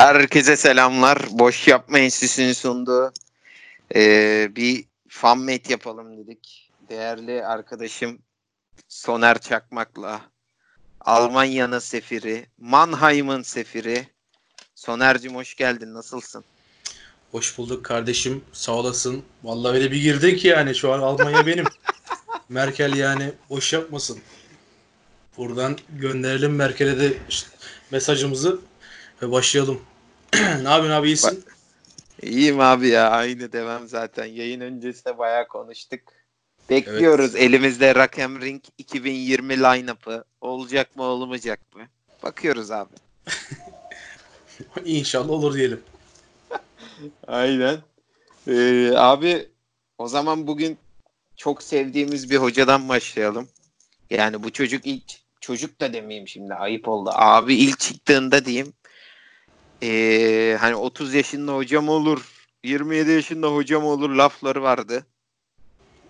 Herkese selamlar. Boş Yapma Enstitüsü'nün sunduğu ee, bir fan met yapalım dedik. Değerli arkadaşım Soner Çakmak'la Almanya'nın sefiri, Mannheim'ın sefiri. Soner'cim hoş geldin. Nasılsın? Hoş bulduk kardeşim. Sağ olasın. Vallahi öyle bir girdin ki yani şu an Almanya benim. Merkel yani boş yapmasın. Buradan gönderelim Merkel'e de işte mesajımızı ve başlayalım. ne yapıyorsun abi iyisin? İyiyim abi ya. Aynı devam zaten. Yayın öncesi de bayağı konuştuk. Bekliyoruz. Evet. Elimizde Rakem Ring 2020 line-up'ı. Olacak mı olmayacak mı? Bakıyoruz abi. İnşallah olur diyelim. Aynen. Ee, abi o zaman bugün çok sevdiğimiz bir hocadan başlayalım. Yani bu çocuk ilk çocuk da demeyeyim şimdi ayıp oldu. Abi ilk çıktığında diyeyim ee, hani 30 yaşında hocam olur 27 yaşında hocam olur lafları vardı.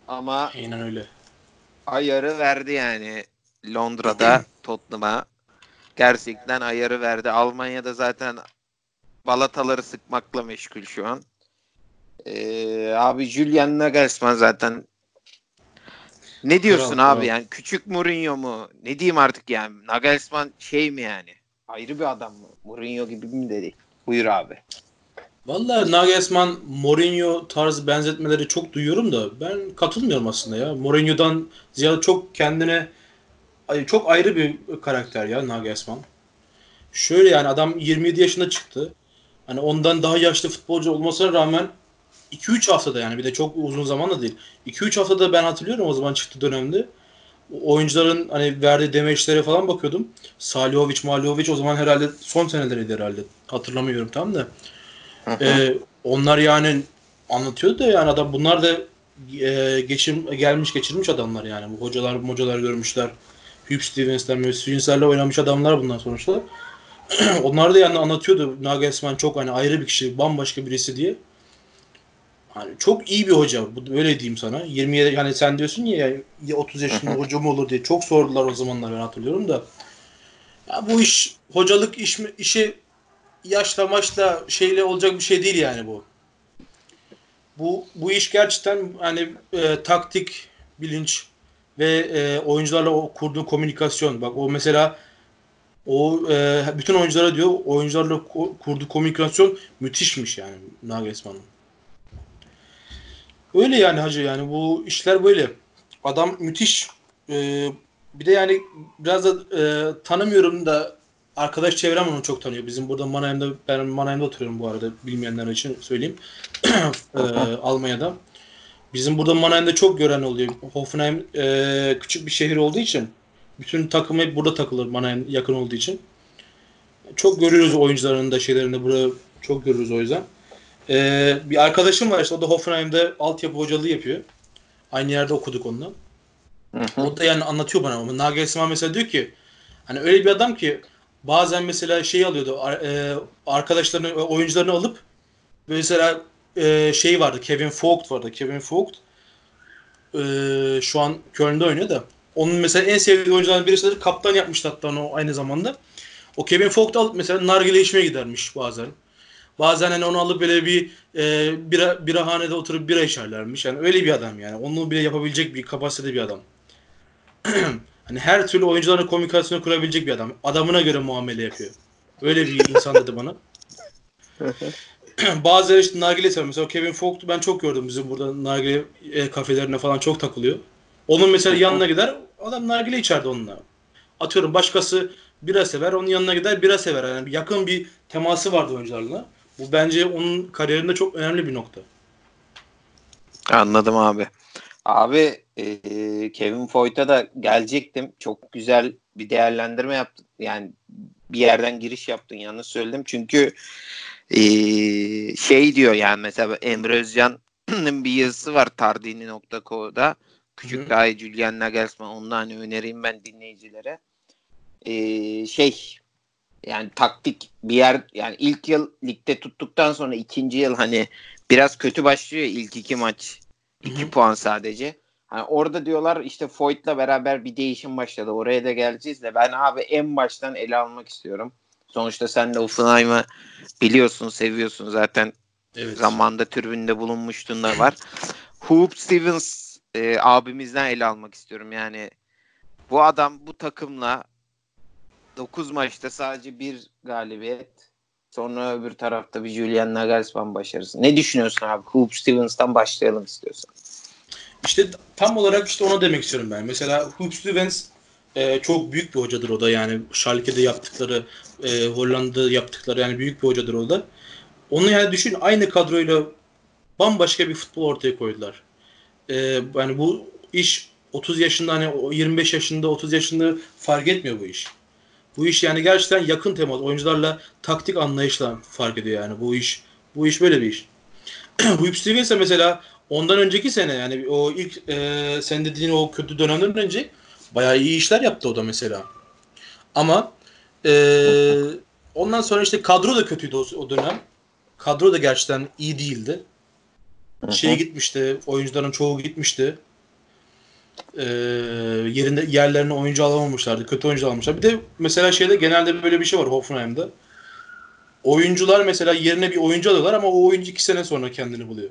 Ama Aynen öyle. ayarı verdi yani Londra'da Tottenham'a. Gerçekten ayarı verdi. Almanya'da zaten balataları sıkmakla meşgul şu an. Ee, abi Julian Nagelsmann zaten ne diyorsun kral, abi kral. yani küçük Mourinho mu? Ne diyeyim artık yani Nagelsmann şey mi yani? Ayrı bir adam mı? Mourinho gibi mi dedi? Buyur abi. Vallahi Nagelsmann Mourinho tarzı benzetmeleri çok duyuyorum da ben katılmıyorum aslında ya. Mourinho'dan ziyade çok kendine çok ayrı bir karakter ya Nagelsmann. Şöyle yani adam 27 yaşında çıktı. Hani ondan daha yaşlı futbolcu olmasına rağmen 2-3 haftada yani bir de çok uzun zaman da değil. 2-3 haftada ben hatırlıyorum o zaman çıktı dönemde. Oyuncuların hani verdiği demeçlere falan bakıyordum. Saliovic, Maliovic o zaman herhalde son seneleriydi herhalde. Hatırlamıyorum tam da. ee, onlar yani anlatıyordu da yani adam bunlar da e, geçir, gelmiş geçirmiş adamlar yani. Bu hocalar hocalar görmüşler. Hugh Stevens'ler, Mesut oynamış adamlar bunlar sonuçta. Onlar da yani anlatıyordu Nagelsmann çok hani ayrı bir kişi, bambaşka birisi diye. Hani çok iyi bir hoca. Öyle diyeyim sana. 27 yani sen diyorsun ya, ya 30 yaşında hoca mı olur diye çok sordular o zamanlar ben hatırlıyorum da. Ya bu iş hocalık iş işi yaşla maçla şeyle olacak bir şey değil yani bu. Bu bu iş gerçekten hani e, taktik bilinç ve e, oyuncularla o kurduğu komünikasyon. Bak o mesela o e, bütün oyunculara diyor oyuncularla kurduğu komünikasyon müthişmiş yani Nagelsmann'ın. Öyle yani hacı yani bu işler böyle. Adam müthiş. Ee, bir de yani biraz da e, tanımıyorum da arkadaş çevrem onu çok tanıyor. Bizim burada Mannheim'da ben Mannheim'da oturuyorum bu arada bilmeyenler için söyleyeyim. e, Almanya'da. Bizim burada Mannheim'de çok gören oluyor. Hoffenheim e, küçük bir şehir olduğu için bütün takım hep burada takılır Mannheim yakın olduğu için. Çok görüyoruz oyuncuların da şeylerinde burada çok görürüz o yüzden. Ee, bir arkadaşım var işte o da Hoffenheim'de altyapı hocalığı yapıyor. Aynı yerde okuduk onunla. Hı hı. O da yani anlatıyor bana. Ama Nagelsmann mesela diyor ki hani öyle bir adam ki bazen mesela şey alıyordu e, arkadaşlarını oyuncularını alıp mesela e, şey vardı Kevin Vogt vardı. Kevin Vogt e, şu an Köln'de oynuyor da onun mesela en sevdiği oyunculardan birisi de kaptan yapmıştı hatta onu aynı zamanda. O Kevin Vogt alıp mesela nargile içmeye gidermiş bazen. Bazen hani onu alıp böyle bir e, bira, birahanede oturup bira içerlermiş. Yani öyle bir adam yani. Onu bile yapabilecek bir kapasitede bir adam. hani her türlü oyuncularla komünikasyonu kurabilecek bir adam. Adamına göre muamele yapıyor. Öyle bir insan dedi bana. Bazıları işte nargile sever. Mesela Kevin Fogt'u ben çok gördüm bizim burada nargile e, kafelerine falan çok takılıyor. Onun mesela yanına gider adam nargile içerdi onunla. Atıyorum başkası bira sever onun yanına gider bira sever. Yani yakın bir teması vardı oyuncularla. Bu bence onun kariyerinde çok önemli bir nokta. Anladım abi. Abi e, Kevin Foyt'a da gelecektim. Çok güzel bir değerlendirme yaptın. Yani bir yerden giriş yaptın yanlış söyledim. Çünkü e, şey diyor yani mesela Emre Özcan'ın bir yazısı var tardini.co'da. Küçük daha Julian Nagelsmann. Onu hani önereyim ben dinleyicilere. E, şey yani taktik bir yer yani ilk yıl ligde tuttuktan sonra ikinci yıl hani biraz kötü başlıyor ilk iki maç. iki Hı-hı. puan sadece. Hani orada diyorlar işte Foyt'la beraber bir değişim başladı. Oraya da geleceğiz de ben abi en baştan ele almak istiyorum. Sonuçta sen de Offenheim'ı biliyorsun, seviyorsun zaten. Evet. Zamanda tribünde bulunmuştun da var. Hoop Stevens e, abimizden ele almak istiyorum. Yani bu adam bu takımla 9 maçta sadece bir galibiyet. Sonra öbür tarafta bir Julian Nagelsmann başarısı. Ne düşünüyorsun abi? Hoop Stevens'tan başlayalım istiyorsan. İşte tam olarak işte onu demek istiyorum ben. Mesela Hoop Stevens e, çok büyük bir hocadır o da yani Schalke'de yaptıkları, e, Hollanda'da yaptıkları yani büyük bir hocadır o da. Onu yani düşün aynı kadroyla bambaşka bir futbol ortaya koydular. E, yani bu iş 30 yaşında hani 25 yaşında 30 yaşında fark etmiyor bu iş. Bu iş yani gerçekten yakın temas oyuncularla taktik anlayışla fark ediyor yani bu iş. Bu iş böyle bir iş. bu Hugh Stevens'e mesela ondan önceki sene yani o ilk e, sen dediğin o kötü dönemden önce bayağı iyi işler yaptı o da mesela. Ama e, ondan sonra işte kadro da kötüydü o, o dönem. Kadro da gerçekten iyi değildi. Şey gitmişti, oyuncuların çoğu gitmişti. E, yerinde yerlerine oyuncu alamamışlardı. Kötü oyuncu almışlar. Bir de mesela şeyde genelde böyle bir şey var Hoffenheim'da. Oyuncular mesela yerine bir oyuncu alıyorlar ama o oyuncu iki sene sonra kendini buluyor.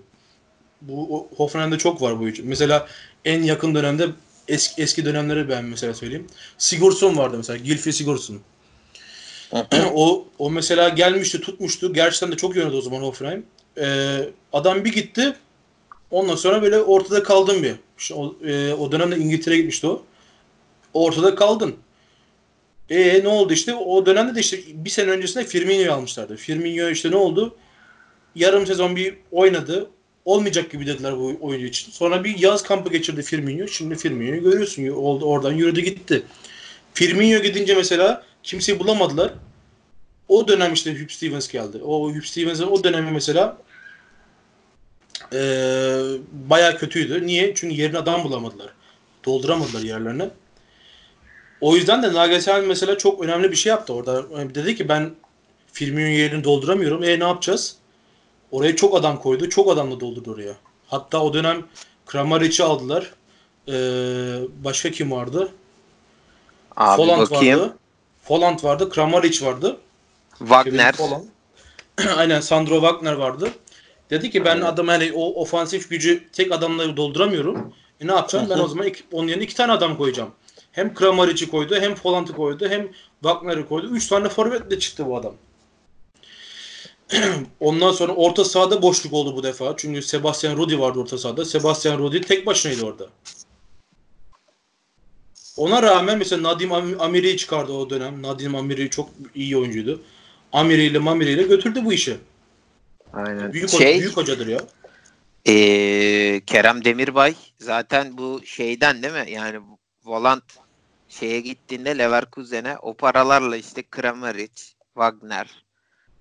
Bu Hoffenheim'de çok var bu oyuncu. Mesela en yakın dönemde eski, eski dönemleri ben mesela söyleyeyim. Sigurdsson vardı mesela. Gylfi Sigurdsson. o, o mesela gelmişti tutmuştu. Gerçekten de çok oynadı o zaman Hoffenheim. Ee, adam bir gitti. Ondan sonra böyle ortada kaldın bir. İşte o, e, o dönemde İngiltere'ye gitmişti o. Ortada kaldın. E ne oldu işte? O dönemde de işte bir sene öncesinde Firmino'yu almışlardı. Firmino işte ne oldu? Yarım sezon bir oynadı. Olmayacak gibi dediler bu oyuncu için. Sonra bir yaz kampı geçirdi Firmino. Şimdi Firmino'yu görüyorsun. Oldu, oradan yürüdü gitti. Firmino gidince mesela kimseyi bulamadılar. O dönem işte Hugh Stevens geldi. O Hugh Stevens'in o dönemi mesela e, bayağı kötüydü. Niye? Çünkü yerine adam bulamadılar. Dolduramadılar yerlerini. O yüzden de Nagelsmann mesela çok önemli bir şey yaptı orada. Yani dedi ki ben Firmino'nun yerini dolduramıyorum. E ne yapacağız? Oraya çok adam koydu. Çok adamla doldurdu oraya. Hatta o dönem Kramaric'i aldılar. Ee, başka kim vardı? Abi Folland bakayım. vardı. Folland vardı. Kramaric vardı. Wagner. Aynen Sandro Wagner vardı. Dedi ki ben adam hani o ofansif gücü tek adamla dolduramıyorum. E ne yapacağım? Ben o zaman iki, onun yerine iki tane adam koyacağım. Hem Kramaric'i koydu, hem Folland'ı koydu, hem Wagner'i koydu. Üç tane forvetle çıktı bu adam. Ondan sonra orta sahada boşluk oldu bu defa. Çünkü Sebastian Rudi vardı orta sahada. Sebastian Rudi tek başınaydı orada. Ona rağmen mesela Nadim Am- Amiri'yi çıkardı o dönem. Nadim Amiri çok iyi oyuncuydu. Amiri ile Mamiri ile götürdü bu işi. Aynen. Büyük, şey, hoca, büyük hocadır ya. Ee, Kerem Demirbay zaten bu şeyden değil mi? Yani Volant şeye gittiğinde Leverkusen'e o paralarla işte Kramaric, Wagner,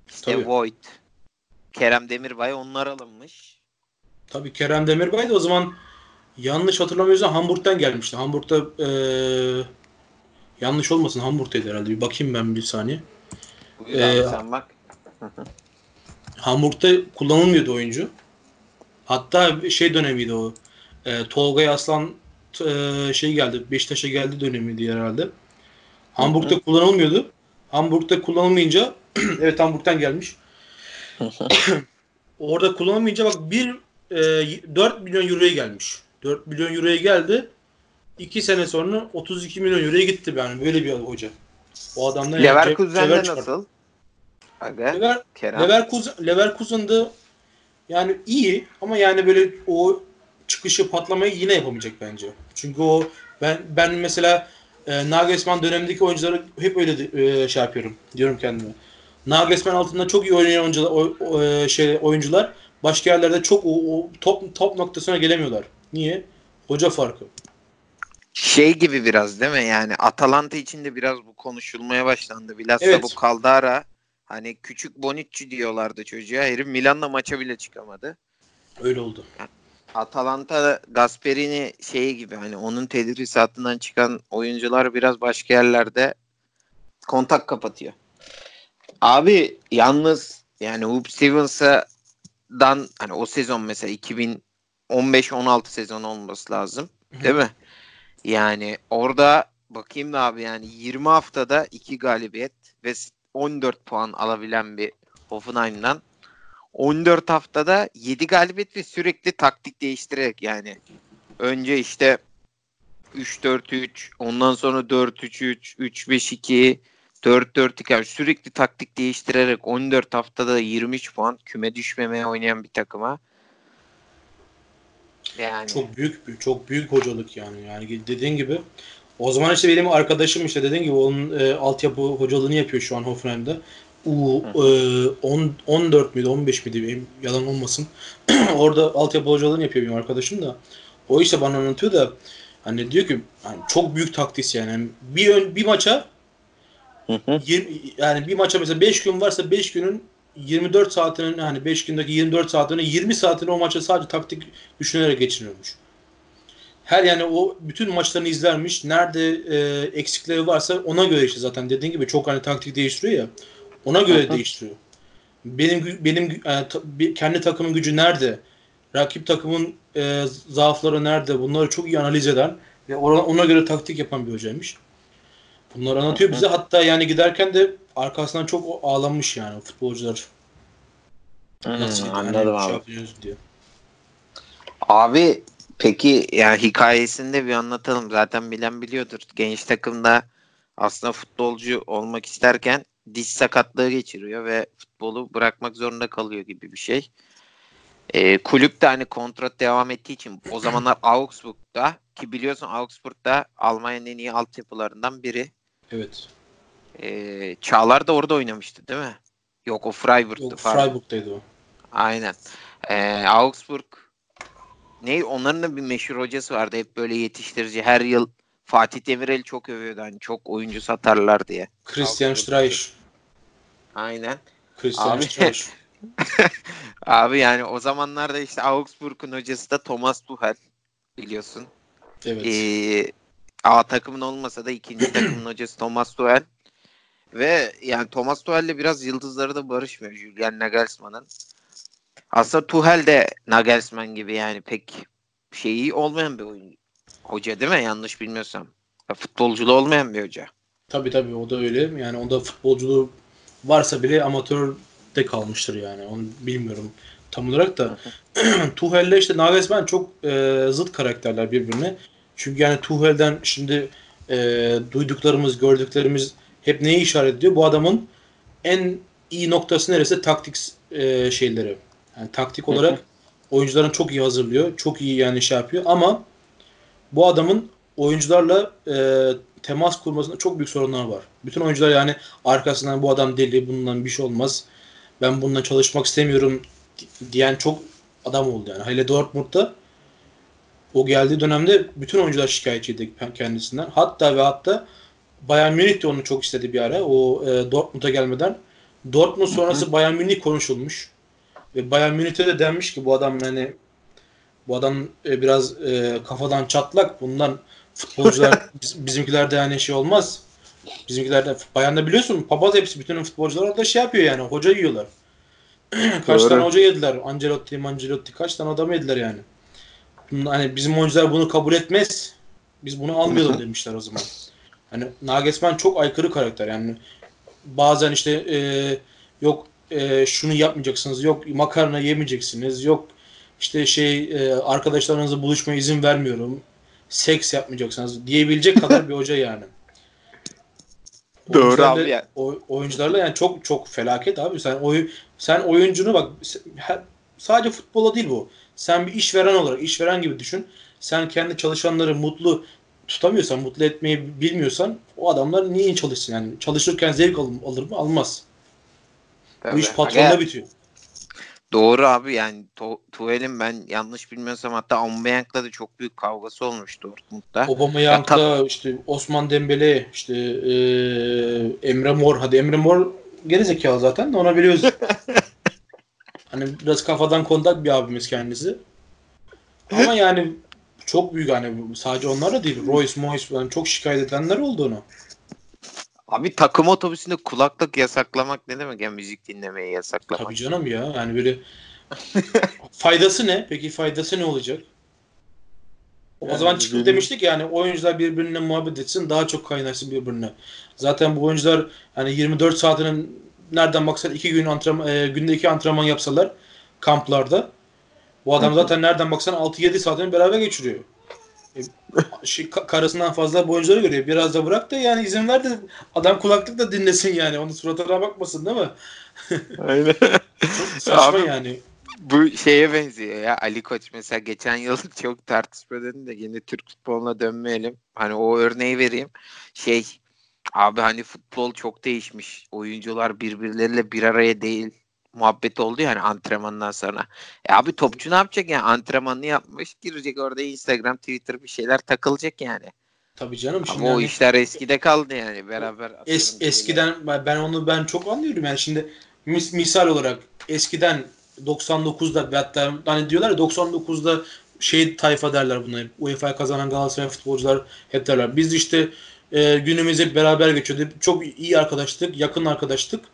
işte Tabii. Voigt, Kerem Demirbay onlar alınmış. Tabii Kerem Demirbay da o zaman yanlış hatırlamıyorsam Hamburg'dan gelmişti. Hamburg'da eee, yanlış olmasın Hamburg'taydı herhalde. Bir bakayım ben bir saniye. Buyur Ee, abi sen bak. Hamburg'da kullanılmıyordu oyuncu. Hatta şey dönemiydi o. E, Tolga Aslan e, şey geldi. Beşiktaş'a geldi dönemiydi herhalde. Hamburg'da kullanılmıyordu. Hamburg'da kullanılmayınca evet Hamburg'dan gelmiş. Orada kullanılmayınca bak bir e, 4 milyon euroya gelmiş. 4 milyon euroya geldi. 2 sene sonra 32 milyon euroya gitti yani böyle bir hoca. O adamdan Leverkusen'de nasıl? Aga, Lever, Kerem. Leverkusen, Leverkusen'da yani iyi ama yani böyle o çıkışı patlamayı yine yapamayacak bence. Çünkü o ben ben mesela e, Nagelsmann dönemindeki oyuncuları hep öyle de- e, şey yapıyorum diyorum kendime. Nagelsmann altında çok iyi oynayan oyuncular, o- o, e, şey oyuncular başka yerlerde çok o, o top top noktasına gelemiyorlar. Niye? Hoca farkı. Şey gibi biraz değil mi? Yani Atalanta için de biraz bu konuşulmaya başlandı. Bilhassa Evet. bu Caldara hani küçük Bonucci diyorlardı çocuğa. Herif Milan'la maça bile çıkamadı. Öyle oldu. Atalanta Gasperini şeyi gibi hani onun tedrisatından çıkan oyuncular biraz başka yerlerde kontak kapatıyor. Abi yalnız yani Hoop Stevens'dan hani o sezon mesela 2015-16 sezon olması lazım. Değil mi? Yani orada bakayım da abi yani 20 haftada 2 galibiyet ve 14 puan alabilen bir Hoffenheim'dan 14 haftada 7 galibiyet ve sürekli taktik değiştirerek yani önce işte 3-4-3 ondan sonra 4-3-3 3-5-2 4-4-2 yani sürekli taktik değiştirerek 14 haftada 23 puan küme düşmemeye oynayan bir takıma yani. Çok büyük çok büyük hocalık yani. Yani dediğin gibi o zaman işte benim arkadaşım işte dediğin gibi onun e, altyapı hocalığını yapıyor şu an Hoffenheim'de. U e, 10 14 müydü 15 miydi benim yalan olmasın. Orada altyapı hocalığını yapıyor benim arkadaşım da. O işte bana anlatıyor da hani diyor ki hani çok büyük taktisyen. Yani bir ön, bir maça 20, yani bir maça mesela 5 gün varsa 5 günün 24 saatinin hani 5 gündeki 24 saatinin 20 saatini o maça sadece taktik düşünerek geçiriyormuş. Her yani o bütün maçlarını izlermiş. Nerede e, eksikleri varsa ona göre işte zaten dediğin gibi çok hani taktik değiştiriyor ya. Ona göre Aha. değiştiriyor. Benim benim yani, ta, kendi takımın gücü nerede? Rakip takımın e, zaafları nerede? Bunları çok iyi analiz eden ve ona, ona göre taktik yapan bir hocaymış. Bunları anlatıyor bize. Hatta yani giderken de arkasından çok ağlamış yani futbolcular. Hmm, Nasıl anladım yani, abi. Şey diye. Abi peki yani hikayesini de bir anlatalım. Zaten bilen biliyordur. Genç takımda aslında futbolcu olmak isterken diş sakatlığı geçiriyor ve futbolu bırakmak zorunda kalıyor gibi bir şey. E, kulüp de hani kontrat devam ettiği için o zamanlar Augsburg'da ki biliyorsun Augsburg'da Almanya'nın en iyi altyapılarından biri. Evet. E, Çağlar da orada oynamıştı değil mi? Yok o Freiburg'tu. Yok, Freiburg'taydı o. Aynen. E, Augsburg ne onların da bir meşhur hocası vardı. Hep böyle yetiştirici. Her yıl Fatih Demirel çok övüyordu. Hani çok oyuncu satarlar diye. Christian Streich. Aynen. Christian Abi, Streich. Abi yani o zamanlarda işte Augsburg'un hocası da Thomas Tuchel biliyorsun. Evet. Ee, A takımın olmasa da ikinci takımın hocası Thomas Tuchel. Ve yani Thomas Tuchel'le biraz yıldızları da barışmıyor Julian Nagelsmann'ın. Aslında Tuchel de Nagelsmann gibi yani pek şeyi olmayan bir oyun. Hoca değil mi? Yanlış bilmiyorsam. Futbolculuğu olmayan bir hoca. Tabii tabii o da öyle. Yani onda futbolculuğu varsa bile amatör de kalmıştır yani. Onu bilmiyorum tam olarak da. Tuchel'le işte Nagelsmann çok e, zıt karakterler birbirine. Çünkü yani Tuchel'den şimdi e, duyduklarımız, gördüklerimiz hep neyi işaret ediyor? Bu adamın en iyi noktası neresi? Taktik e, şeyleri. Yani taktik olarak oyuncuların çok iyi hazırlıyor. Çok iyi yani şey yapıyor ama bu adamın oyuncularla e, temas kurmasında çok büyük sorunlar var. Bütün oyuncular yani arkasından bu adam deli, bundan bir şey olmaz. Ben bununla çalışmak istemiyorum diyen çok adam oldu yani. Hele Dortmund'da o geldiği dönemde bütün oyuncular şikayetçiydi kendisinden. Hatta ve hatta Bayern Münih de onu çok istedi bir ara o e, Dortmund'a gelmeden. Dortmund sonrası hı hı. Bayern Münih konuşulmuş. Ve Bayern Münih'te de denmiş ki bu adam yani bu adam e, biraz e, kafadan çatlak. Bundan futbolcular biz, bizimkiler de yani şey olmaz. Bizimkiler de Bayern'de biliyorsun papaz hepsi bütün futbolcular da şey yapıyor yani hoca yiyorlar. kaç Doğru. tane hoca yediler. Ancelotti, Ancelotti kaç tane adam yediler yani. Hani bizim oyuncular bunu kabul etmez. Biz bunu almayalım demişler o zaman. Hani Nagelsmann çok aykırı karakter yani. Bazen işte e, yok e, şunu yapmayacaksınız, yok makarna yemeyeceksiniz, yok işte şey e, arkadaşlarınızla buluşmaya izin vermiyorum, seks yapmayacaksınız diyebilecek kadar bir hoca yani. Doğru abi yani. oyuncularla yani çok çok felaket abi. Sen oy sen oyuncunu bak sadece futbola değil bu. Sen bir işveren olarak işveren gibi düşün. Sen kendi çalışanları mutlu tutamıyorsan, mutlu etmeyi bilmiyorsan o adamlar niye çalışsın? Yani çalışırken zevk alır, alır mı? Almaz. Tabii. Bu iş patronda bitiyor. Doğru abi yani Tuhel'in ben yanlış bilmiyorsam hatta Aubameyang'la da çok büyük kavgası olmuştu Dortmund'da. Aubameyang'la ta- işte Osman Dembele işte e, Emre Mor hadi Emre Mor geri zekalı zaten ona biliyoruz. hani biraz kafadan kontak bir abimiz kendisi. Ama yani çok büyük hani sadece onlar da değil. Royce, Moyes yani çok şikayet edenler olduğunu. Abi takım otobüsünde kulaklık yasaklamak ne demek ya müzik dinlemeyi yasaklamak? Tabii canım ya yani böyle faydası ne? Peki faydası ne olacak? O yani zaman çıkıp demiştik yani oyuncular birbirine muhabbet etsin daha çok kaynaşsın birbirine. Zaten bu oyuncular hani 24 saatinin nereden baksan iki gün antrenman, e, günde iki antrenman yapsalar kamplarda bu adam zaten nereden baksan 6-7 saatini beraber geçiriyor. E, şey, karısından fazla bu oyuncuları görüyor. Biraz da bırak da yani izin ver de adam kulaklık da dinlesin yani. Onun suratına bakmasın değil mi? Aynen. Saçma Abi, yani bu şeye benziyor ya Ali Koç mesela geçen yıl çok tartışma dedin de yine Türk futboluna dönmeyelim. Hani o örneği vereyim. Şey abi hani futbol çok değişmiş. Oyuncular birbirleriyle bir araya değil muhabbet oldu yani antrenmandan sonra. E abi topçu ne yapacak yani antrenmanını yapmış girecek orada Instagram Twitter bir şeyler takılacak yani. Tabii canım. Şimdi Ama yani, o işler eskide kaldı yani beraber. Es, eskiden ben onu ben çok anlıyorum yani şimdi mis, misal olarak eskiden 99'da ve hatta hani diyorlar ya 99'da şey tayfa derler buna. UEFA kazanan Galatasaray futbolcular hep derler. Biz işte e, günümüzde beraber geçiyordu. Çok iyi arkadaştık, yakın arkadaştık.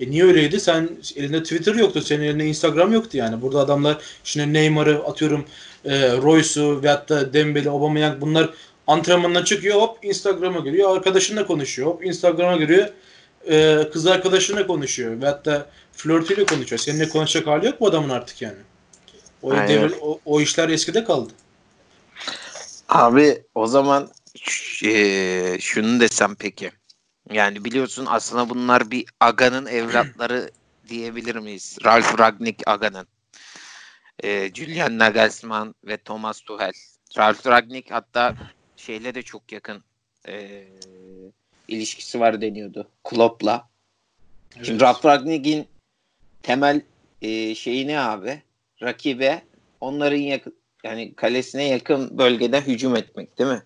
E niye öyleydi? Sen elinde Twitter yoktu, senin elinde Instagram yoktu yani. Burada adamlar şimdi Neymar'ı atıyorum, e, Royce'u veyahut da Dembele, Aubameyang bunlar antrenmanına çıkıyor hop Instagram'a giriyor. Arkadaşınla konuşuyor. Hop Instagram'a giriyor. E, kız arkadaşına konuşuyor. Veyahut da flörtüyle konuşuyor. Seninle konuşacak hali yok bu adamın artık yani. O, devir, o, o işler eskide kaldı. Abi o zaman e, şunu desem peki. Yani biliyorsun aslında bunlar bir Aga'nın evlatları diyebilir miyiz? Ralf Ragnick Aga'nın. E, Julian Nagelsmann ve Thomas Tuchel. Ralf Ragnick hatta şeyle de çok yakın e, ilişkisi var deniyordu. Klopp'la. Evet. Şimdi Ralf Ragnick'in temel e, şeyi ne abi? Rakibe onların yakın yani kalesine yakın bölgede hücum etmek değil mi?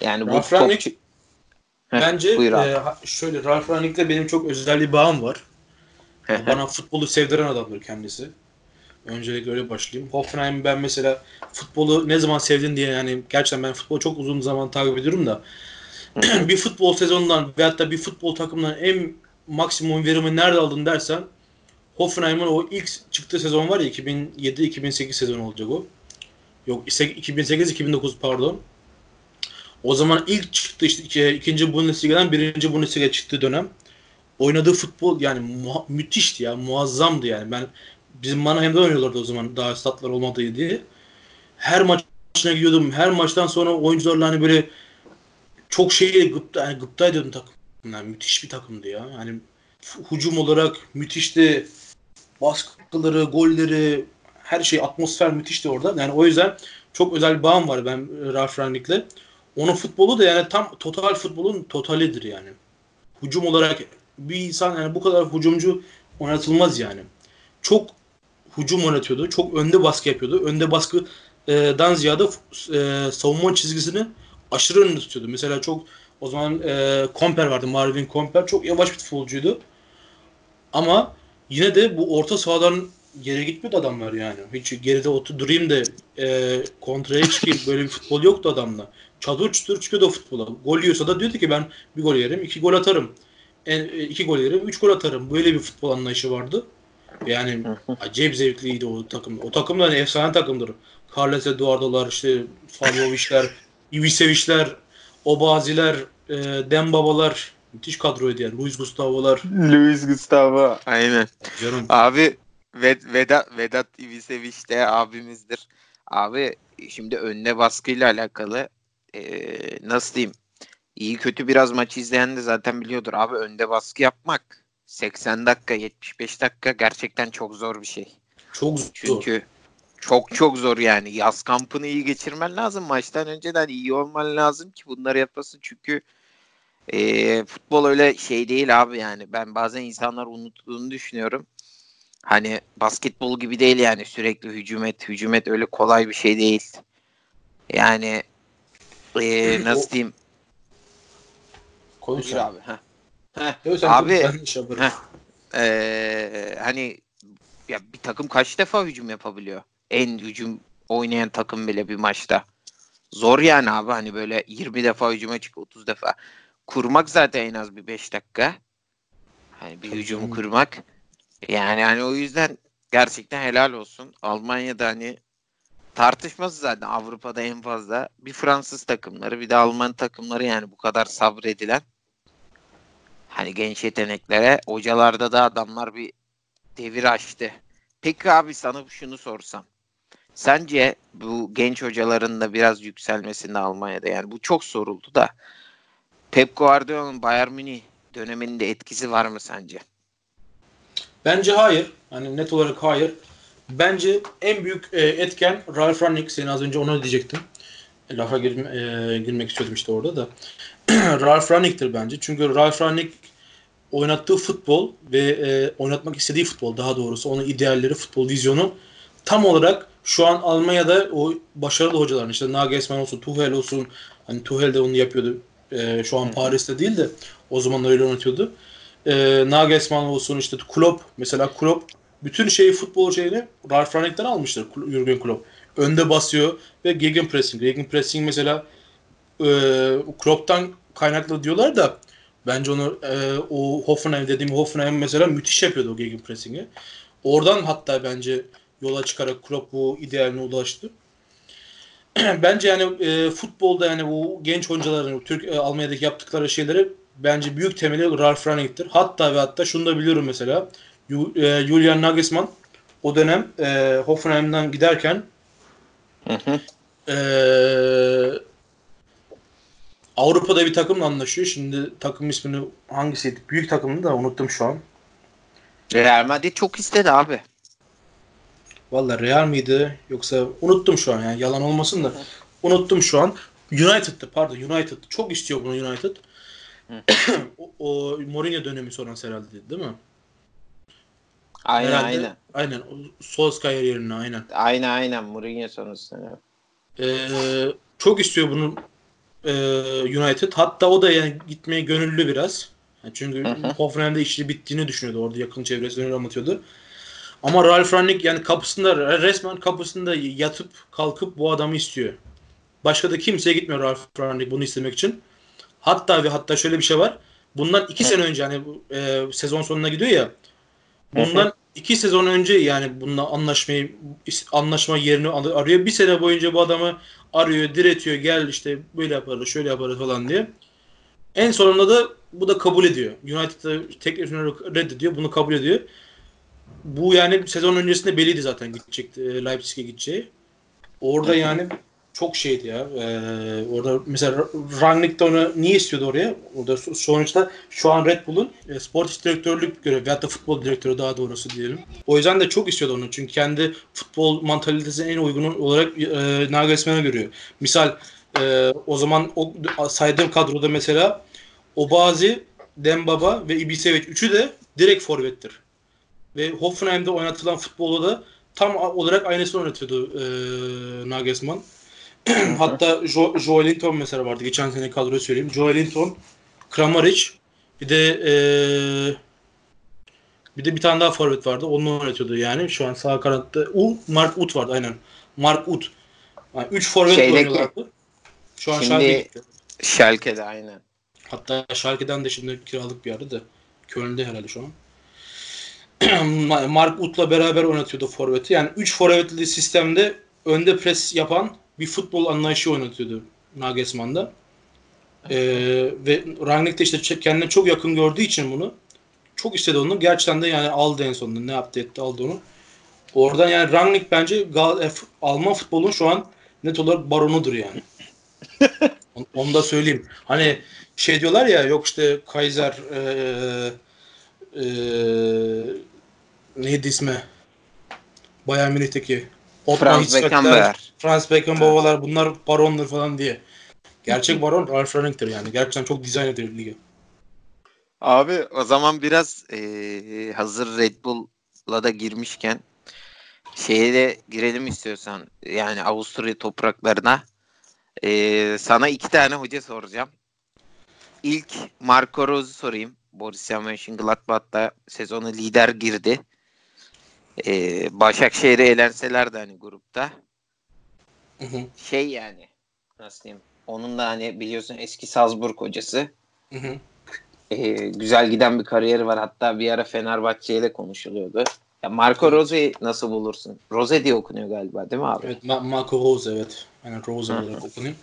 Yani Ralf bu Rangnick, bence e, şöyle Ralf Rangnick'le benim çok özel bir bağım var. Bana futbolu sevdiren adamdır kendisi. Öncelikle öyle başlayayım. Hoffenheim ben mesela futbolu ne zaman sevdin diye yani gerçekten ben futbolu çok uzun zaman takip ediyorum da bir futbol sezonundan veyahut da bir futbol takımından en maksimum verimi nerede aldın dersen Hoffenheim'in o ilk çıktığı sezon var ya 2007-2008 sezon olacak o. Yok 2008-2009 pardon. O zaman ilk çıktı işte ikinci Bundesliga'dan birinci Bundesliga çıktığı dönem. Oynadığı futbol yani mu- müthişti ya muazzamdı yani. Ben bizim Mannheim'de oynuyorlardı o zaman daha statlar olmadığı diye. Her maçına gidiyordum. Her maçtan sonra oyuncularla hani böyle çok şey gıpta, yani gıpta ediyordum takım. Yani müthiş bir takımdı ya. Yani hücum olarak müthişti baskıları, golleri, her şey atmosfer müthişti orada. Yani o yüzden çok özel bir bağım var ben e, Ralf Rangnick'le. Onun futbolu da yani tam total futbolun totalidir yani. Hücum olarak bir insan yani bu kadar hücumcu oynatılmaz yani. Çok hücum oynatıyordu. Çok önde baskı yapıyordu. Önde baskı e, dan ziyade e, savunma çizgisini aşırı önde tutuyordu. Mesela çok o zaman e, Komper vardı. Marvin Komper. Çok yavaş bir futbolcuydu. Ama yine de bu orta sahadan geri gitmiyordu adamlar yani. Hiç geride otur durayım da e, kontraya çıkayım böyle bir futbol yoktu adamda. Çadır çutur çıkıyordu futbola. Gol yiyorsa da diyordu ki ben bir gol yerim, iki gol atarım. En, e, iki gol yerim, üç gol atarım. Böyle bir futbol anlayışı vardı. Yani acayip zevkliydi o takım. O takım da hani efsane takımdır. Carles Eduardo'lar, işte Faljovic'ler, Ivicevic'ler, Obazi'ler, e, Dembabalar, Müthiş kadroydu yani. Luis Gustavo'lar. Luis Gustavo. Aynen. Canım. Abi Ved Vedat, Vedat Ivisevic de abimizdir. Abi şimdi önüne baskıyla alakalı ee, nasıl diyeyim iyi kötü biraz maç izleyen de zaten biliyordur. Abi önde baskı yapmak 80 dakika 75 dakika gerçekten çok zor bir şey. Çok zor. Çünkü çok çok zor yani. Yaz kampını iyi geçirmen lazım. Maçtan önceden iyi olman lazım ki bunları yapasın. Çünkü e, futbol öyle şey değil abi yani. Ben bazen insanlar unuttuğunu düşünüyorum. Hani basketbol gibi değil yani sürekli hücum et, hücum et öyle kolay bir şey değil. Yani e, nasıl diyeyim? Konuş abi. Heh. Heh. abi heh. Ee, hani ya bir takım kaç defa hücum yapabiliyor? En hücum oynayan takım bile bir maçta. Zor yani abi hani böyle 20 defa hücuma çık 30 defa kurmak zaten en az bir 5 dakika. Hani bir hücumu kurmak. Yani hani o yüzden gerçekten helal olsun. Almanya'da hani tartışması zaten Avrupa'da en fazla bir Fransız takımları bir de Alman takımları yani bu kadar sabredilen hani genç yeteneklere hocalarda da adamlar bir devir açtı. Peki abi sana şunu sorsam. Sence bu genç hocaların da biraz yükselmesinde Almanya'da yani bu çok soruldu da Pep Guardiola'nın Bayern Münih döneminde etkisi var mı sence? Bence hayır. Hani net olarak hayır. Bence en büyük e, etken Ralf Rangnick. Senin az önce onu diyecektim. E, lafa gir, e, girmek istiyordum işte orada da. Ralf Rangnick'tir bence. Çünkü Ralf Rangnick oynattığı futbol ve e, oynatmak istediği futbol daha doğrusu onun idealleri, futbol vizyonu tam olarak şu an Almanya'da o başarılı hocaların işte Nagelsmann olsun, Tuchel olsun hani Tuchel de onu yapıyordu. E, şu an Paris'te değil de o zaman öyle oynatıyordu. E, Nagelsmann olsun işte Klopp mesela Klopp bütün şeyi futbol şeyini Ralf Rangnick'ten almıştır Jurgen Klopp. Önde basıyor ve gegenpressing. Gegenpressing mesela e, Klopp'tan kaynaklı diyorlar da bence onu e, o Hoffenheim dediğim Hoffenheim mesela müthiş yapıyordu o gegenpressing'i. Oradan hatta bence yola çıkarak Klopp bu idealine ulaştı. bence yani e, futbolda yani bu genç oyuncuların Türk e, Almanya'daki yaptıkları şeyleri bence büyük temeli Ralf Rangnick'tir. Hatta ve hatta şunu da biliyorum mesela e, Julian Nagelsmann o dönem e, Hoffenheim'den giderken hı hı. E, Avrupa'da bir takımla anlaşıyor. Şimdi takım ismini hangisiydi? Büyük takımını da unuttum şu an. Real Madrid çok istedi abi. Valla Real miydi yoksa unuttum şu an yani yalan olmasın da unuttum şu an. United'tı pardon United. Çok istiyor bunu United. o, o Mourinho dönemi sonrası herhalde değil mi? Aynen Herhalde, aynen. Aynen. Solskjaer yerine aynen. Aynen aynen Mourinho sonrasında. Ee, çok istiyor bunu e, United. Hatta o da yani gitmeye gönüllü biraz. Yani çünkü Hoffenheim'de işi bittiğini düşünüyordu. Orada yakın çevresini anlatıyordu. Ama Ralf Rangnick yani kapısında resmen kapısında yatıp kalkıp bu adamı istiyor. Başka da kimseye gitmiyor Ralf Rangnick bunu istemek için. Hatta ve hatta şöyle bir şey var. Bundan iki sene önce hani e, sezon sonuna gidiyor ya. Bundan iki sezon önce yani bununla anlaşmayı anlaşma yerini arıyor. Bir sene boyunca bu adamı arıyor, diretiyor. Gel işte böyle yaparız, şöyle yaparız falan diye. En sonunda da bu da kabul ediyor. United'da teklifini reddediyor. Bunu kabul ediyor. Bu yani sezon öncesinde belliydi zaten gidecekti. Leipzig'e gideceği. Orada yani çok şeydi ya. Ee, orada mesela Rangnick de onu niye istiyordu oraya? Orada sonuçta şu an Red Bull'un e, sportif direktörlük görevi veyahut da futbol direktörü daha doğrusu diyelim. O yüzden de çok istiyordu onu. Çünkü kendi futbol mantalitesine en uygun olarak e, Nagelsmann'a görüyor. Misal e, o zaman o saydığım kadroda mesela Obazi, Dembaba ve Ibisevic üçü de direkt forvettir. Ve Hoffenheim'de oynatılan futbolu da tam olarak aynısını oynatıyordu e, Nagelsmann. Hatta jo Joe Linton mesela vardı. Geçen sene kadroyu söyleyeyim. Joe Linton, Kramaric bir de ee, bir de bir tane daha forvet vardı. Onu oynatıyordu yani. Şu an sağ kanatta U, Mark Ut vardı aynen. Mark Ut. Yani üç forvet Şeydeki, oynuyorlardı. Şu an şimdi Schalke'de aynen. Hatta Schalke'den de şimdi kiralık bir yerde de. Köln'de herhalde şu an. Mark Ut'la beraber oynatıyordu forveti. Yani 3 forvetli sistemde önde pres yapan bir futbol anlayışı oynatıyordu Nagelsmann'da. Ee, ve Rangnick de işte kendine çok yakın gördüğü için bunu çok istedi onu. Gerçekten de yani aldı en sonunda. Ne yaptı etti aldı onu. Oradan yani Rangnick bence Alman futbolun şu an net olarak baronudur yani. onu da söyleyeyim. Hani şey diyorlar ya yok işte Kaiser ee, ee, neydi ismi? Bayern Münih'teki Franz Beckenbauer. Franz Beckenbauer'lar bunlar barondur falan diye. Gerçek baron Ralf Rangnick'tir yani. Gerçekten çok dizayn ediyor ligi. Abi o zaman biraz e, hazır Red Bull'la da girmişken şeye de girelim istiyorsan. Yani Avusturya topraklarına. E, sana iki tane hoca soracağım. İlk Marco Rose'u sorayım. Borussia Mönchengladbach'ta sezonu lider girdi. Ee, Başakşehir'e elenseler de hani grupta. Hı hı. Şey yani nasıl diyeyim onun da hani biliyorsun eski Salzburg hocası. Hı hı. Ee, güzel giden bir kariyeri var. Hatta bir ara Fenerbahçe ile konuşuluyordu. Ya Marco Rose'yi nasıl bulursun? Rose diye okunuyor galiba değil mi abi? Evet Ma- Marco Rose evet. Yani Rose olarak okunuyor.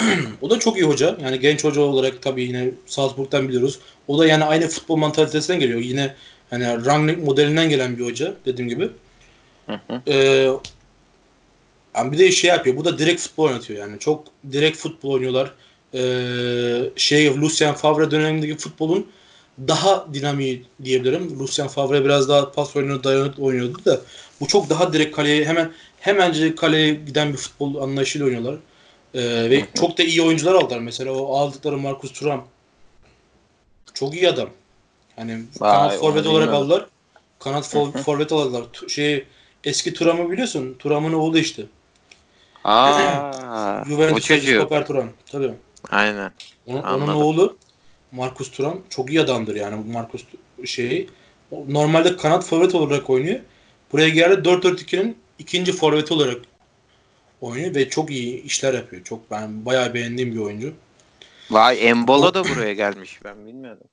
o da çok iyi hoca. Yani genç hoca olarak tabii yine Salzburg'dan biliyoruz. O da yani aynı futbol mantalitesinden geliyor. Yine hani Rangnick modelinden gelen bir hoca dediğim gibi. Hı hı. Ee, yani bir de şey yapıyor. Bu da direkt futbol oynatıyor yani. Çok direkt futbol oynuyorlar. Ee, şey Lucien Favre dönemindeki futbolun daha dinamiği diyebilirim. Lucien Favre biraz daha pas oyunu dayanıklı oynuyordu da bu çok daha direkt kaleye hemen hemencik kaleye giden bir futbol anlayışıyla oynuyorlar. Ee, ve çok da iyi oyuncular aldılar. Mesela o aldıkları Marcus Thuram çok iyi adam. Hani Vay, kanat forvet olarak aldılar. Kanat for- forvet aldılar. Şey eski Thuram'ı biliyorsun. Thuram'ın oğlu işte. Aa, o çocuğu. stoper Thuram. Tabii. Aynen. Onun, onun oğlu Marcus Thuram çok iyi adamdır yani bu Marcus şeyi. Normalde kanat forvet olarak oynuyor. Buraya geldi 4-4-2'nin ikinci forveti olarak oynuyor ve çok iyi işler yapıyor. Çok ben bayağı beğendiğim bir oyuncu. Vay Embolo da buraya gelmiş. Ben bilmiyordum.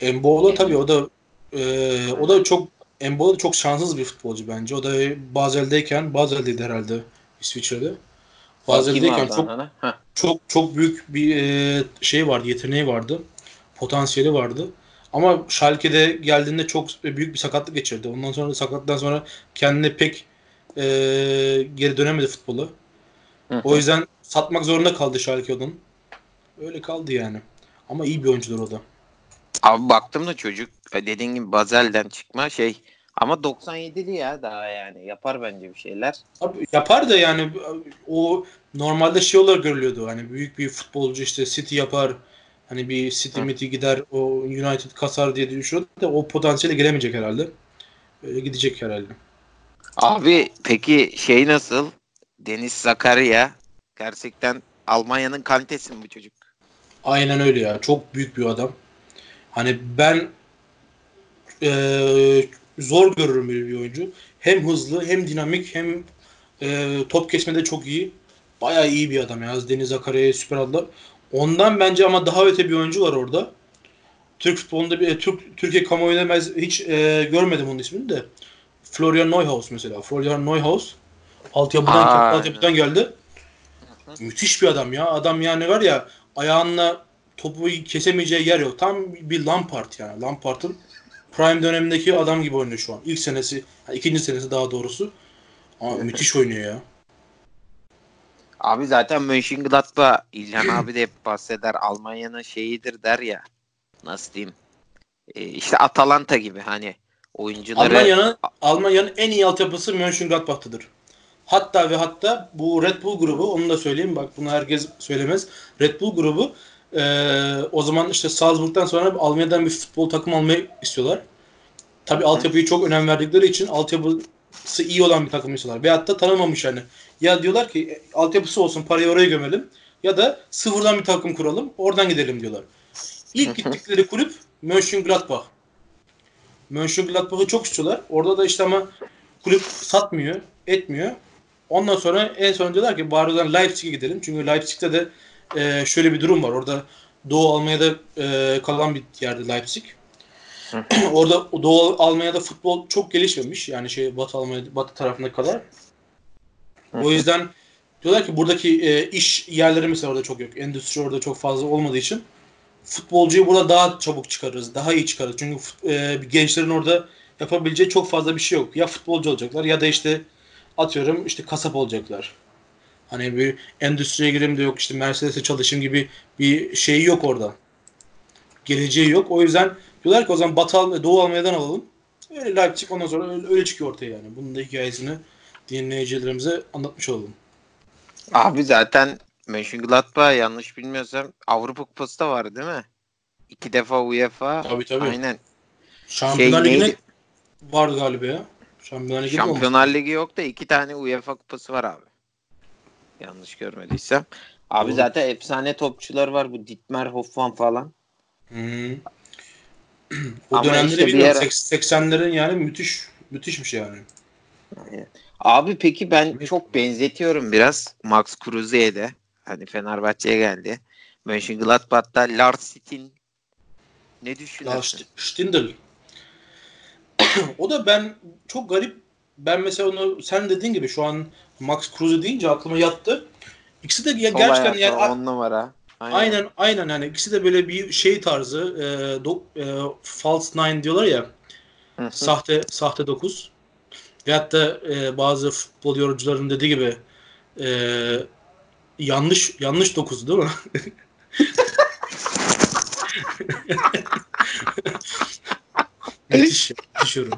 Embolo tabii o da e, o da çok Embolo da çok şanssız bir futbolcu bence. O da Basel'deyken Basel'deydi herhalde İsviçre'de. Abi çok çok çok büyük bir e, şey vardı, yeteneği vardı. Potansiyeli vardı. Ama Schalke'de geldiğinde çok büyük bir sakatlık geçirdi. Ondan sonra sakatlıktan sonra kendine pek e, geri dönemedi hı. O yüzden satmak zorunda kaldı Schalke onun. Öyle kaldı yani. Ama iyi bir oyuncudur o da. Abi baktım da çocuk e, dediğin gibi Bazel'den çıkma şey ama 97'li ya daha yani yapar bence bir şeyler. Abi yapar da yani o normalde şey olarak görülüyordu. Hani büyük bir futbolcu işte City yapar. Hani bir City miti gider o United kasar diye düşünüyordu da o potansiyele gelemeyecek herhalde. Öyle gidecek herhalde. Abi peki şey nasıl? Deniz Zakaria gerçekten Almanya'nın kalitesi mi bu çocuk? Aynen öyle ya. Çok büyük bir adam. Hani ben eee, zor görürüm böyle bir oyuncu. Hem hızlı hem dinamik hem eee, top kesmede çok iyi. Bayağı iyi bir adam ya. Deniz Zakarya'ya süper aldılar. Ondan bence ama daha öte bir oyuncu var orada. Türk futbolunda bir e, Türk Türkiye kamuoyunda ben hiç eee, görmedim onun ismini de. Florian Neuhaus mesela. Florian Neuhaus altyapıdan, altyapıdan geldi. Müthiş bir adam ya. Adam yani var ya ayağınla topu kesemeyeceği yer yok. Tam bir Lampard yani. Lampard'ın prime dönemindeki adam gibi oynuyor şu an. İlk senesi, ikinci senesi daha doğrusu. Ama müthiş oynuyor ya. Abi zaten Mönchengladbach İlhan abi de hep bahseder Almanya'nın şeyidir der ya. Nasıl diyeyim? Ee, işte Atalanta gibi hani oyuncuları Almanya'nın Almanya'nın en iyi altyapısı Mönchengladbach'tadır. Hatta ve hatta bu Red Bull grubu onu da söyleyeyim bak bunu herkes söylemez. Red Bull grubu eee, o zaman işte Salzburg'dan sonra Almanya'dan bir futbol takım almayı istiyorlar. Tabii altyapıyı çok önem verdikleri için altyapısı iyi olan bir takım istiyorlar. Ve hatta tanımamış yani. Ya diyorlar ki e, altyapısı olsun parayı oraya gömelim ya da sıfırdan bir takım kuralım oradan gidelim diyorlar. İlk gittikleri kulüp Mönchengladbach. Mönchengladbach'ı çok istiyorlar. Orada da işte ama kulüp satmıyor, etmiyor. Ondan sonra en son diyorlar ki bari Leipzig'e gidelim. Çünkü Leipzig'te de e, şöyle bir durum var. Orada Doğu Almanya'da e, kalan bir yerde Leipzig. Orada Doğu Almanya'da futbol çok gelişmemiş. Yani şey Batı Almanya Batı tarafında kadar. O yüzden diyorlar ki buradaki e, iş yerleri mesela orada çok yok. Endüstri orada çok fazla olmadığı için futbolcuyu burada daha çabuk çıkarırız. Daha iyi çıkarırız. Çünkü e, gençlerin orada yapabileceği çok fazla bir şey yok. Ya futbolcu olacaklar ya da işte atıyorum işte kasap olacaklar. Hani bir endüstriye gireyim de yok işte Mercedes'e çalışayım gibi bir şey yok orada. Geleceği yok. O yüzden diyorlar ki o zaman Batı Almanya, Doğu Almanya'dan alalım. Öyle Leipzig ondan sonra öyle, öyle çıkıyor ortaya yani. Bunun da hikayesini dinleyicilerimize anlatmış olalım. abi zaten Mönchengladbach yanlış bilmiyorsam Avrupa Kupası da var değil mi? İki defa UEFA. Tabii tabii. Aynen. Şampiyonlar Şey Ligi'ne neydi? vardı galiba ya. Şampiyonlar olmuş. Şampiyonlar Ligi yok da iki tane UEFA kupası var abi. Yanlış görmediysem. Abi Doğru. zaten efsane topçular var bu Dietmar Hoffmann falan. Hı. o Ama dönemde işte bilmiyorum. ara- 80'lerin yani müthiş müthişmiş yani. Abi peki ben Evet. çok benzetiyorum biraz Max Kruse'ye de. Hani Fenerbahçe'ye geldi. Mönchengladbach'ta Lars Sittin ne düşünüyorsun? Lars Stindl. o da ben çok garip ben mesela onu sen dediğin gibi şu an Max Kruse deyince aklıma yattı. İkisi de ya, gerçekten yani on numara. Aynen. aynen aynen yani ikisi de böyle bir şey tarzı e, do, e, false nine diyorlar ya. sahte sahte 9. Veyahut da e, bazı futbol yorumcuların dediği gibi e, yanlış yanlış 9 değil mi? müthiş, müthiş yorum.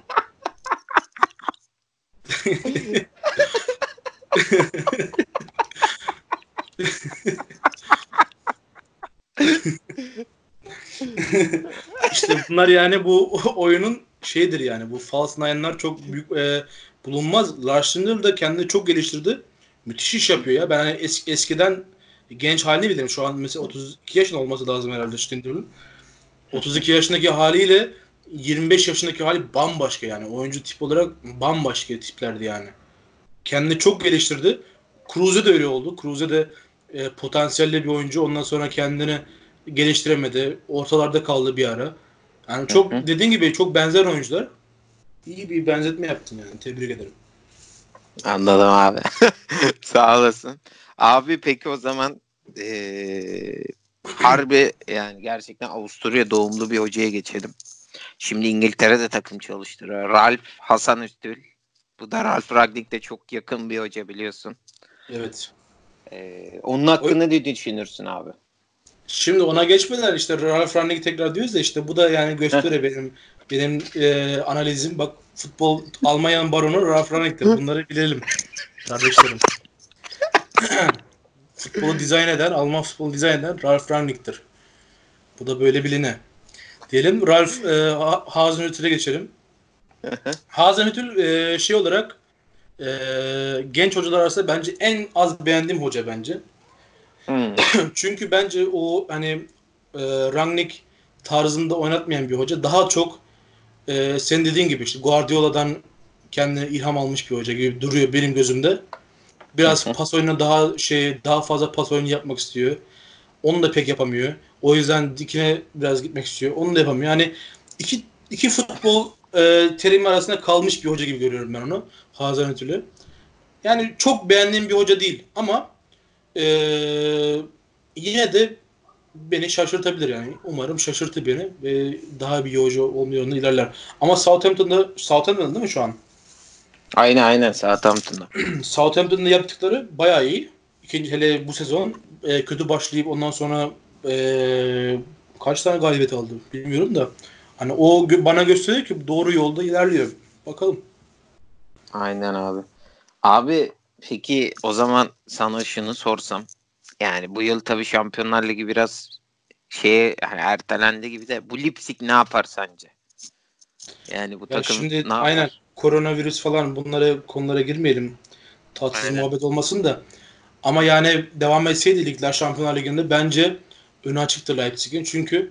İşte bunlar yani bu oyunun şeydir yani bu false nine'lar çok büyük e, bulunmaz. Lars Lindell da kendini çok geliştirdi. Müthiş iş yapıyor ya. Ben hani es, eskiden genç halini bilirim. Şu an mesela 32 yaşında olması lazım herhalde Lindel'ın. 32 yaşındaki haliyle 25 yaşındaki hali bambaşka yani. Oyuncu tip olarak bambaşka tiplerdi yani. Kendini çok geliştirdi. Kruse de öyle oldu. Kruse de e, potansiyelli bir oyuncu. Ondan sonra kendini geliştiremedi. Ortalarda kaldı bir ara. Yani çok hı hı. dediğin gibi çok benzer oyuncular. İyi bir benzetme yaptın yani. Tebrik ederim. Anladım abi. Sağ olasın. Abi peki o zaman ee, harbi yani gerçekten Avusturya doğumlu bir hocaya geçelim. Şimdi İngiltere'de takım çalıştırıyor. Ralph Hasan Üstül. Bu da Ralph Ragnick'te çok yakın bir hoca biliyorsun. Evet. Ee, onun hakkında o... ne düşünürsün abi? Şimdi ona geçmeden işte Ralph Rangnick tekrar diyoruz da işte bu da yani gösteriyor benim benim e, analizim. Bak futbol Almanya'nın baronu Ralph Rangnick'tir. Bunları bilelim kardeşlerim. futbolu dizayn eden, Alman futbolu dizayn eden Ralph Rangnick'tir. Bu da böyle biline. Diyelim Ralph e, Hasenhüttel'e geçelim. Hasenhüttel e, şey olarak e, genç hocalar arasında bence en az beğendiğim hoca bence. Hmm. Çünkü bence o hani e, Rangnick tarzında oynatmayan bir hoca. Daha çok e, senin dediğin gibi işte Guardiola'dan kendine ilham almış bir hoca gibi duruyor benim gözümde. Biraz pas oyununa daha şey daha fazla pas oyunu yapmak istiyor. Onu da pek yapamıyor. O yüzden dikine biraz gitmek istiyor. Onu da yapamıyor. Yani iki iki futbol e, terimi arasında kalmış bir hoca gibi görüyorum ben onu. Hazan ötürü. Yani çok beğendiğim bir hoca değil ama e, yine de beni şaşırtabilir yani. Umarım şaşırtı beni ve daha bir hoca olma yolunda ilerler. Ama Southampton'da Southampton'da değil mi şu an? Aynen aynen Southampton'da. Southampton'da yaptıkları bayağı iyi. İkinci hele bu sezon e, kötü başlayıp ondan sonra e, kaç tane galibiyet aldı bilmiyorum da hani o bana gösteriyor ki doğru yolda ilerliyor. Bakalım. Aynen abi. Abi peki o zaman sana şunu sorsam yani bu yıl tabii Şampiyonlar Ligi biraz şeye hani ertelendi gibi de bu Leipzig ne yapar sence? Yani bu ya takım şimdi, ne yapar? Aynen koronavirüs falan bunlara konulara girmeyelim. Tatsız aynen. muhabbet olmasın da. Ama yani devam etseydi ligler Şampiyonlar Ligi'nde bence önü açıktır Leipzig'in. Çünkü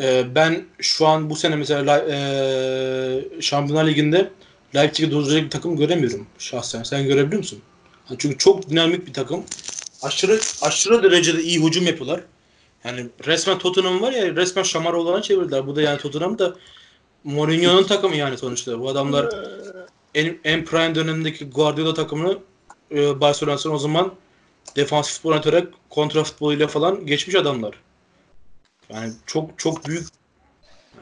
e, ben şu an bu sene mesela e, Şampiyonlar Ligi'nde Leipzig'i durduracak bir takım göremiyorum şahsen. Sen görebiliyor musun? Çünkü çok dinamik bir takım. Aşırı aşırı derecede iyi hücum yapıyorlar. Yani resmen Tottenham var ya resmen şamar olana çevirdiler. Bu da yani Tottenham da Mourinho'nun takımı yani sonuçta. Bu adamlar en, en prime dönemindeki Guardiola takımını e, Barcelona'sın o zaman defansif futbol oynayarak kontra futboluyla falan geçmiş adamlar. Yani çok çok büyük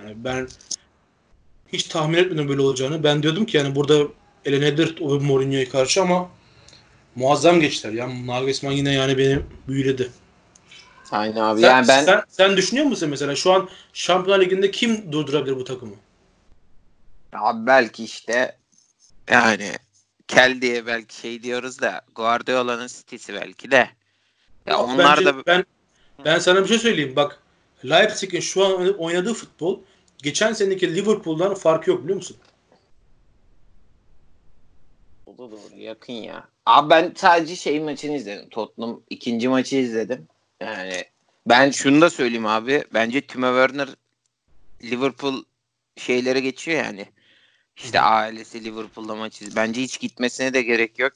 yani ben hiç tahmin etmedim böyle olacağını. Ben diyordum ki yani burada elenebilir o Mourinho'ya karşı ama muazzam geçtiler. Yani Nagelsmann yine yani beni büyüledi. Aynen abi. Sen, yani ben sen, sen düşünüyor musun mesela şu an Şampiyonlar Ligi'nde kim durdurabilir bu takımı? Abi belki işte yani Kel diye belki şey diyoruz da Guardiola'nın City'si belki de. Ya Yok, onlar da ben ben sana bir şey söyleyeyim. Bak Leipzig'in şu an oynadığı futbol geçen seneki Liverpool'dan farkı yok biliyor musun? O da doğru. Yakın ya. Abi ben sadece şey maçını izledim. Tottenham ikinci maçı izledim. Yani ben şunu da söyleyeyim abi. Bence Timo Werner Liverpool şeylere geçiyor yani. İşte ailesi Liverpool'da maçı. Bence hiç gitmesine de gerek yok.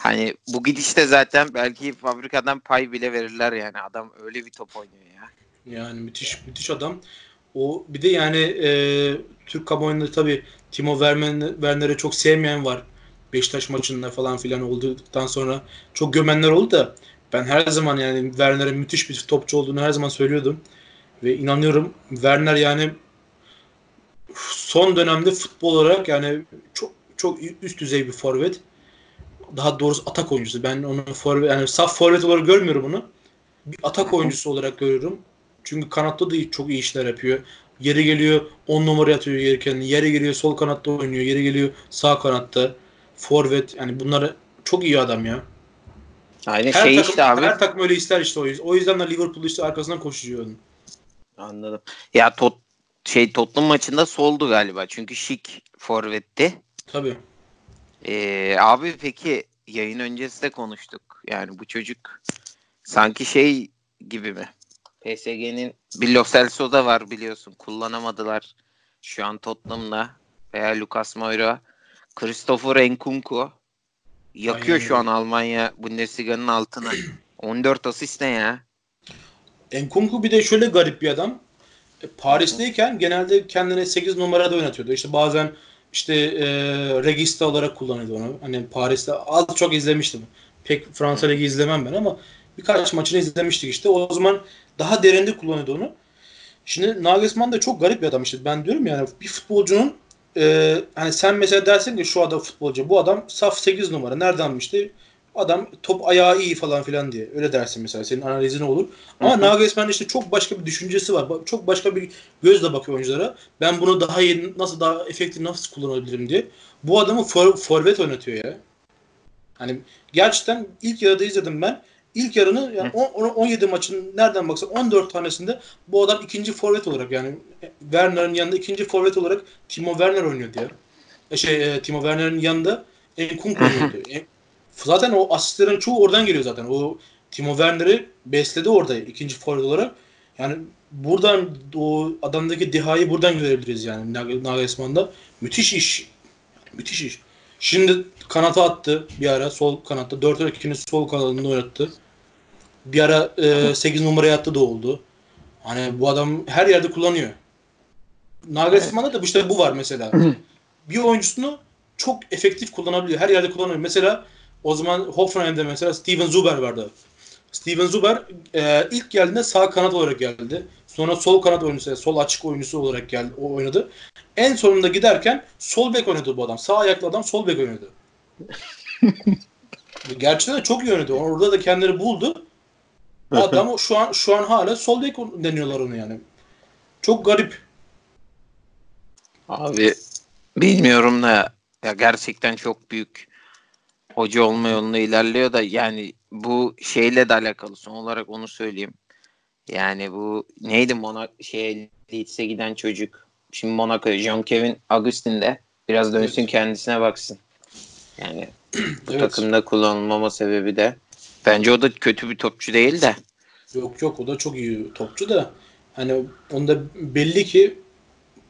Hani bu gidişte zaten belki fabrikadan pay bile verirler yani. Adam öyle bir top oynuyor ya. Yani müthiş müthiş adam. O bir de yani e, Türk kamuoyunda tabii Timo Werner'i çok sevmeyen var. Beşiktaş maçında falan filan olduktan sonra çok gömenler oldu da ben her zaman yani Werner'in müthiş bir topçu olduğunu her zaman söylüyordum. Ve inanıyorum Werner yani son dönemde futbol olarak yani çok çok üst düzey bir forvet. Daha doğrusu atak oyuncusu. Ben onu forvet yani saf forvet olarak görmüyorum onu. Bir atak oyuncusu olarak görüyorum. Çünkü kanatta da çok iyi işler yapıyor. Yeri geliyor 10 numara atıyor yeri kendini. Yeri geliyor sol kanatta oynuyor. Yeri geliyor sağ kanatta. Forvet yani bunları çok iyi adam ya. Aynı her şey takım, işte abi. Her takım öyle ister işte o yüzden. O yüzden de Liverpool işte arkasından koşuyor. Anladım. Ya tot şey Tottenham maçında soldu galiba. Çünkü şik forvetti. Tabii. Ee, abi peki yayın öncesi de konuştuk. Yani bu çocuk sanki şey gibi mi? PSG'nin bir Lo Celso da var biliyorsun. Kullanamadılar. Şu an Tottenham'da veya Lucas Moura. Christopher Nkunku yakıyor Aynen şu an Almanya Bundesliga'nın altını. 14 asist ne ya? Enkunku bir de şöyle garip bir adam. E, Paris'teyken genelde kendine 8 numarada oynatıyordu. İşte bazen işte e, regista olarak kullanıyordu onu. Hani Paris'te az çok izlemiştim. Pek Fransa Ligi izlemem ben ama birkaç maçını izlemiştik işte. O zaman daha derinde kullanıyordu onu. Şimdi Nagelsmann da çok garip bir adam işte. Ben diyorum yani bir futbolcunun e, hani sen mesela dersin ki şu adam futbolcu bu adam saf 8 numara nereden işte adam top ayağı iyi falan filan diye öyle dersin mesela senin analizin olur. Ama hı Nagelsmann işte çok başka bir düşüncesi var. Çok başka bir gözle bakıyor oyunculara. Ben bunu daha iyi nasıl daha efektif nasıl kullanabilirim diye. Bu adamı for, forvet oynatıyor ya. Hani gerçekten ilk yarıda izledim ben. İlk yarını yani 10, 17 maçın nereden baksan 14 tanesinde bu adam ikinci forvet olarak yani Werner'ın yanında ikinci forvet olarak Timo Werner oynuyordu ya. E şey e, Timo Werner'ın yanında Enkunku oynuyordu. Zaten o asistlerin çoğu oradan geliyor zaten. O Timo Werner'i besledi orada ikinci forvet olarak. Yani buradan o adamdaki dehayı buradan görebiliriz yani Nagelsmann'da. Müthiş iş. Müthiş iş. Şimdi kanata attı bir ara sol kanatta. 4-2'nin sol kanadında oynattı. Bir ara e, 8 numaraya attı da oldu. Hani bu adam her yerde kullanıyor. Nagelsmann'da da işte bu var mesela. bir oyuncusunu çok efektif kullanabiliyor. Her yerde kullanıyor. Mesela o zaman Hoffenheim'de mesela Steven Zuber vardı. Steven Zuber e, ilk geldiğinde sağ kanat olarak geldi. Sonra sol kanat oyuncusu, sol açık oyuncusu olarak geldi, o oynadı. En sonunda giderken sol bek oynadı bu adam. Sağ ayaklı adam sol bek oynadı. Gerçekten de çok iyi oynadı. Orada da kendini buldu. Adam şu an şu an hala sol bek deniyorlar onu yani. Çok garip. Abi bilmiyorum da ya gerçekten çok büyük hoca olma yolunda ilerliyor da yani bu şeyle de alakalı son olarak onu söyleyeyim. Yani bu neydi Monaco şey Leeds'e giden çocuk. Şimdi Monaco John Kevin Agustin'de biraz dönsün evet. kendisine baksın. Yani bu evet. takımda kullanılmama sebebi de bence o da kötü bir topçu değil de. Yok yok o da çok iyi topçu da hani onda belli ki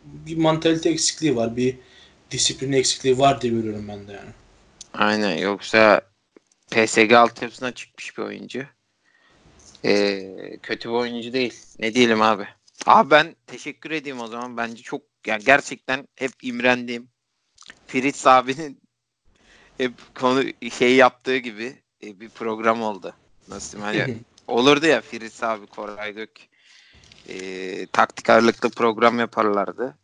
bir mantalite eksikliği var. Bir disiplin eksikliği var diye görüyorum ben de yani. Aynen yoksa PSG altyapısına çıkmış bir oyuncu. Ee, kötü bir oyuncu değil. Ne diyelim abi. Abi ben teşekkür edeyim o zaman. Bence çok yani gerçekten hep imrendiğim Fritz abinin hep konu şey yaptığı gibi e, bir program oldu. Nasıl diyeyim hani olurdu ya Fritz abi Koray Gök e, taktik ağırlıklı program yaparlardı.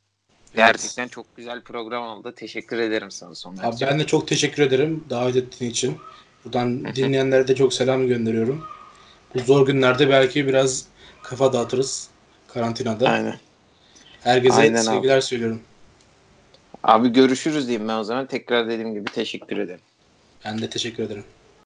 Gerçekten çok güzel program oldu. Teşekkür ederim sana son Abi ben de çok teşekkür ederim davet ettiğin için. Buradan dinleyenlere de çok selam gönderiyorum. Bu zor günlerde belki biraz kafa dağıtırız karantinada. Aynen. Herkese Aynen sevgiler abi. söylüyorum. Abi görüşürüz diyeyim ben o zaman. Tekrar dediğim gibi teşekkür ederim. Ben de teşekkür ederim.